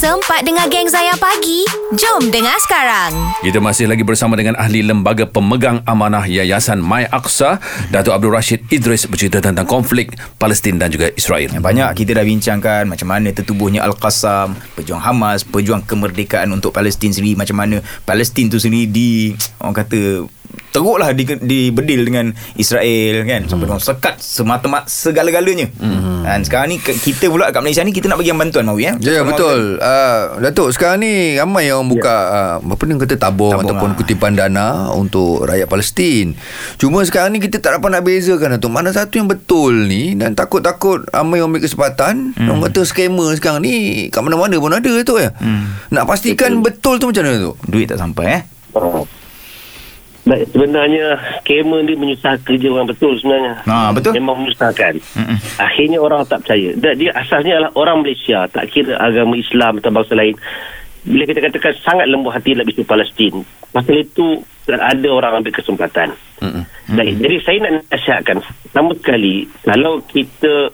Sempat dengar geng Zayan pagi? Jom dengar sekarang. Kita masih lagi bersama dengan ahli lembaga pemegang amanah Yayasan My Aqsa, Datuk Abdul Rashid Idris bercerita tentang konflik Palestin dan juga Israel. Banyak kita dah bincangkan macam mana tertubuhnya Al-Qassam, pejuang Hamas, pejuang kemerdekaan untuk Palestin sendiri, macam mana Palestin tu sendiri di orang kata teruklah di, di bedil dengan Israel kan sampai hmm. sekat semata-mata segala-galanya hmm. dan sekarang ni kita pula kat Malaysia ni kita nak bagi bantuan Mawi eh? ya yeah, betul uh, Datuk sekarang ni ramai yang buka yeah. uh, apa ni kata tabung, tabung ataupun lah. kutipan dana untuk rakyat Palestin cuma sekarang ni kita tak dapat nak bezakan Datuk mana satu yang betul ni dan takut-takut ramai yang ambil kesempatan hmm. orang kata scammer sekarang ni kat mana-mana pun ada Datuk ya hmm. nak pastikan betul. betul tu macam mana Datuk duit tak sampai eh oh. Baik, sebenarnya skamer ni menyusah kerja orang betul sebenarnya. Ha, betul. Memang menyusahkan. Mm-mm. Akhirnya orang tak percaya. Dan dia asasnya adalah orang Malaysia, tak kira agama Islam atau bangsa lain. Bila kita katakan sangat lembu hati nak bisnis Palestin. Pasal itu ada orang ambil kesempatan. Mm-mm. Baik, jadi saya nak nasihatkan. Pertama sekali, kalau kita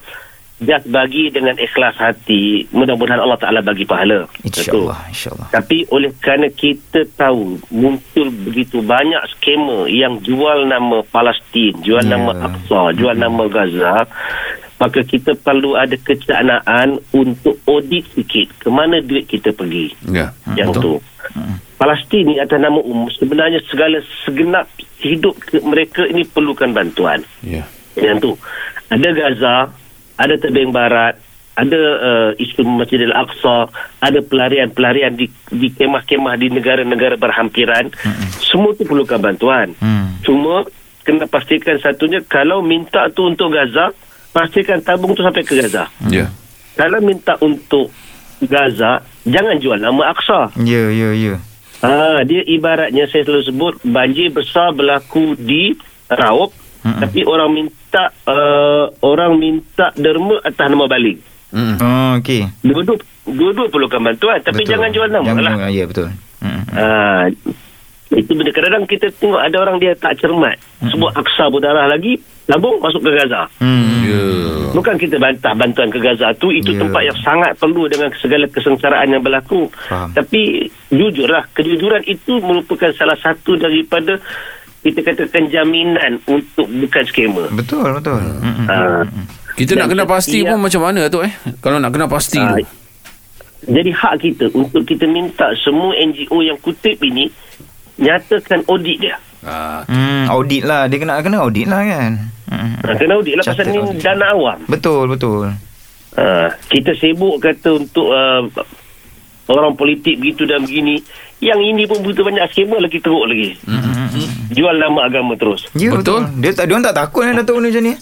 just bagi dengan ikhlas hati mudah-mudahan Allah Ta'ala bagi pahala insyaAllah insya tapi oleh kerana kita tahu muncul begitu banyak skema yang jual nama Palestin jual yeah. nama Aqsa jual mm-hmm. nama Gaza maka kita perlu ada kecanaan untuk audit sikit ke mana duit kita pergi yeah. yang Betul. tu mm-hmm. Palestin ni atas nama umum sebenarnya segala segenap hidup mereka ini perlukan bantuan yeah. yang tu ada Gaza ada tebing barat, ada uh, isu Masjid Al-Aqsa, ada pelarian-pelarian di, di kemah-kemah di negara-negara berhampiran. Hmm. Semua tu perlukan bantuan. Hmm. Cuma kena pastikan satunya kalau minta tu untuk Gaza, pastikan tabung tu sampai ke Gaza. Ya. Yeah. Kalau minta untuk Gaza, jangan jual nama Aqsa. Ya, yeah, ya, yeah, ya. Yeah. Ha, dia ibaratnya saya selalu sebut banjir besar berlaku di Raub Mm-mm. tapi orang minta uh, orang minta derma atas nama balik. Hmm. Oh, okey. Dua-dua dua-dua perlukan bantuan tapi betul. jangan jual nama jangan, lah. Ya betul. Hmm. Uh, itu benda kadang-kadang kita tengok ada orang dia tak cermat. Hmm. Sebut aksa berdarah lagi, tabung masuk ke Gaza. Hmm. Yeah. Bukan kita bantah bantuan ke Gaza tu, itu yeah. tempat yang sangat perlu dengan segala kesengsaraan yang berlaku. Faham. Tapi jujurlah, kejujuran itu merupakan salah satu daripada kita katakan jaminan untuk bukan skema. Betul, betul. Hmm. Uh, kita nak kena pasti pun macam mana tu eh? Kalau nak kena pasti uh, tu. Jadi hak kita untuk kita minta semua NGO yang kutip ini nyatakan audit dia. Uh, hmm, audit lah. Dia kena kena audit lah kan. Hmm. Kena audit lah pasal ni dana awam. Betul, betul. Uh, kita sibuk kata untuk uh, orang politik begitu dan begini. Yang ini pun butuh banyak skema lagi teruk lagi. Mm-hmm. Jual nama agama terus. Ya, betul. betul. Dia tak dia tak takut yang Datuk ni macam ni.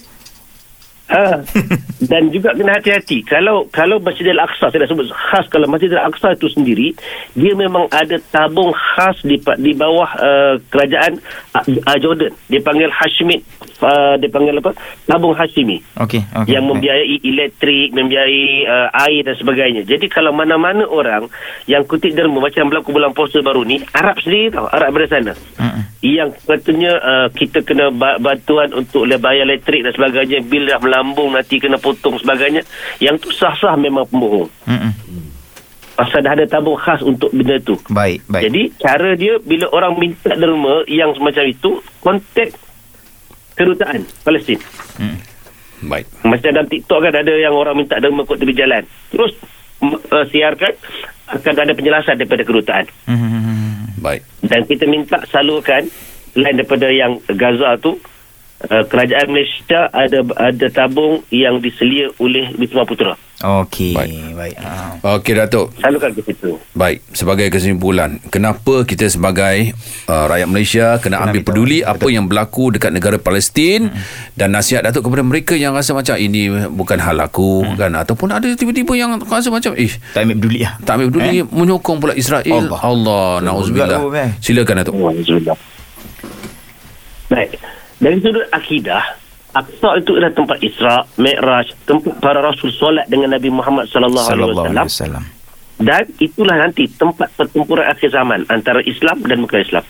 Ha. Dan juga kena hati-hati. Kalau kalau Masjid Al-Aqsa saya dah sebut khas kalau Masjid Al-Aqsa itu sendiri dia memang ada tabung khas di di bawah uh, kerajaan uh, Jordan. Dia panggil Hashimid uh, dia panggil apa? Tabung Hashimi. Okey, okay, Yang membiayai elektrik, membiayai uh, air dan sebagainya. Jadi kalau mana-mana orang yang kutip derma macam berlaku bulan puasa baru ni, Arab sendiri tahu, Arab dari sana. Uh-uh. Yang katanya uh, kita kena bantuan untuk bayar elektrik dan sebagainya, bil dah lambung nanti kena potong sebagainya yang tu sah-sah memang pembohong. Mm pasal dah ada tabung khas untuk benda tu. Baik, baik. Jadi cara dia bila orang minta derma yang semacam itu kontak kedutaan Palestin. Mm. baik. Macam dalam TikTok kan ada yang orang minta derma kot tepi jalan. Terus uh, siarkan akan ada penjelasan daripada kedutaan. Mm. baik. Dan kita minta salurkan lain daripada yang Gaza tu uh, kerajaan Malaysia ada ada tabung yang diselia oleh Wisma Putra. Okey, baik. baik. Ha. Okey Datuk. Salukan ke situ. Baik, sebagai kesimpulan, kenapa kita sebagai uh, rakyat Malaysia kena, kena ambil peduli tahu. apa Betul. yang berlaku dekat negara Palestin hmm. dan nasihat Datuk kepada mereka yang rasa macam ini bukan hal aku hmm. kan ataupun ada tiba-tiba yang rasa macam eh tak ambil peduli lah. Tak ambil peduli eh? menyokong pula Israel. Allah, Allah nauzubillah. Silakan Datuk. Baik. Dari sudut akidah, Aqsa itu adalah tempat Isra, Mi'raj, tempat para rasul solat dengan Nabi Muhammad sallallahu alaihi wasallam. Dan itulah nanti tempat pertempuran akhir zaman antara Islam dan bukan Islam.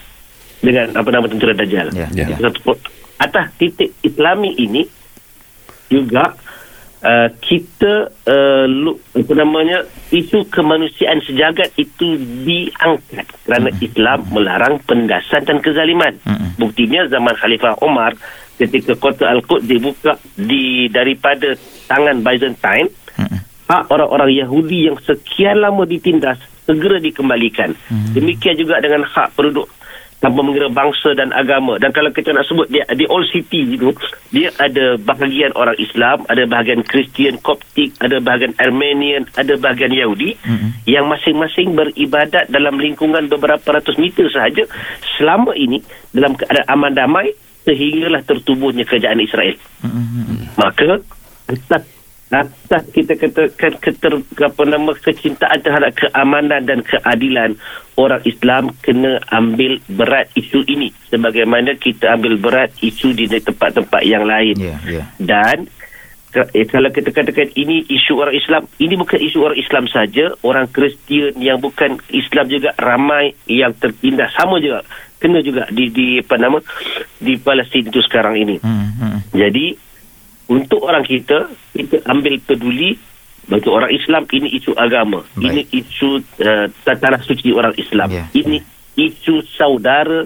Dengan apa nama tentera Dajjal. Ya, ya. Atas titik Islami ini juga uh, kita uh, lu, apa namanya isu kemanusiaan sejagat itu diangkat kerana Hmm. Islam melarang penindasan dan kezaliman. Buktinya zaman Khalifah Omar ketika kota Al-Quds dibuka di daripada tangan Byzantine hak orang-orang Yahudi yang sekian lama ditindas segera dikembalikan. Demikian juga dengan hak penduduk tanpa mengira bangsa dan agama. Dan kalau kita nak sebut dia di Old City itu, dia ada bahagian orang Islam, ada bahagian Kristian, Koptik, ada bahagian Armenian, ada bahagian Yahudi yang masing-masing beribadat dalam lingkungan beberapa ratus meter sahaja selama ini dalam keadaan aman damai sehinggalah tertubuhnya kerajaan Israel. Maka atas atas kita katakan keter, apa nama kecintaan terhadap keamanan dan keadilan orang Islam kena ambil berat isu ini. Sebagaimana kita ambil berat isu di tempat-tempat yang lain. Ya, ya. dan eh, kalau kita katakan ini isu orang Islam ini bukan isu orang Islam saja. Orang Kristian yang bukan Islam juga ramai yang tertindas. Sama juga kena juga di di apa nama di Palestin itu sekarang ini. Hmm, hmm. jadi untuk orang kita kita ambil peduli bagi orang Islam ini isu agama. Baik. ini isu uh, tanah suci orang Islam. Ya, ini isu saudara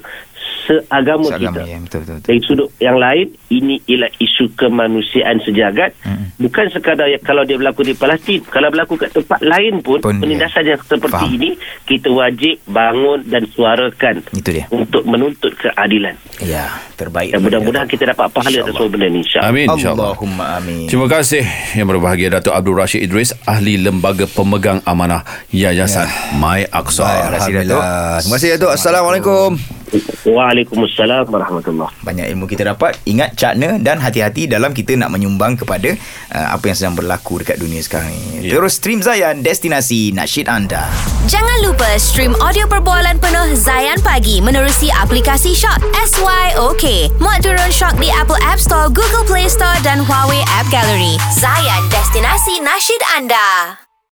seagama, Seagama, kita ya, betul, betul, betul. dari sudut yang lain ini ialah isu kemanusiaan sejagat Mm. bukan sekadar ya, kalau dia berlaku di Palestin kalau berlaku kat tempat lain pun, Pun, penindasan ya. yang seperti Faham. ini kita wajib bangun dan suarakan Itu dia. untuk menuntut keadilan Ya, terbaik. dan mudah-mudahan kita dapat pahala atas semua benda ini insyaAllah Amin insyaAllah. Allahumma amin. Terima kasih yang berbahagia Datuk Abdul Rashid Idris ahli lembaga pemegang amanah Yayasan My Aqsa. Baik, Terima kasih, Datuk. Terima kasih Datuk. Assalamualaikum. Waalaikumsalam warahmatullahi Banyak ilmu kita dapat Ingat cakna Dan hati-hati dalam kita nak menyumbang kepada uh, Apa yang sedang berlaku dekat dunia sekarang ni Ya. Terus stream Zayan Destinasi nasyid anda Jangan lupa stream audio perbualan penuh Zayan Pagi menerusi aplikasi Shock SYOK. Muat turun Shock di Apple App Store, Google Play Store dan Huawei App Gallery. Zayan, destinasi nasyid anda.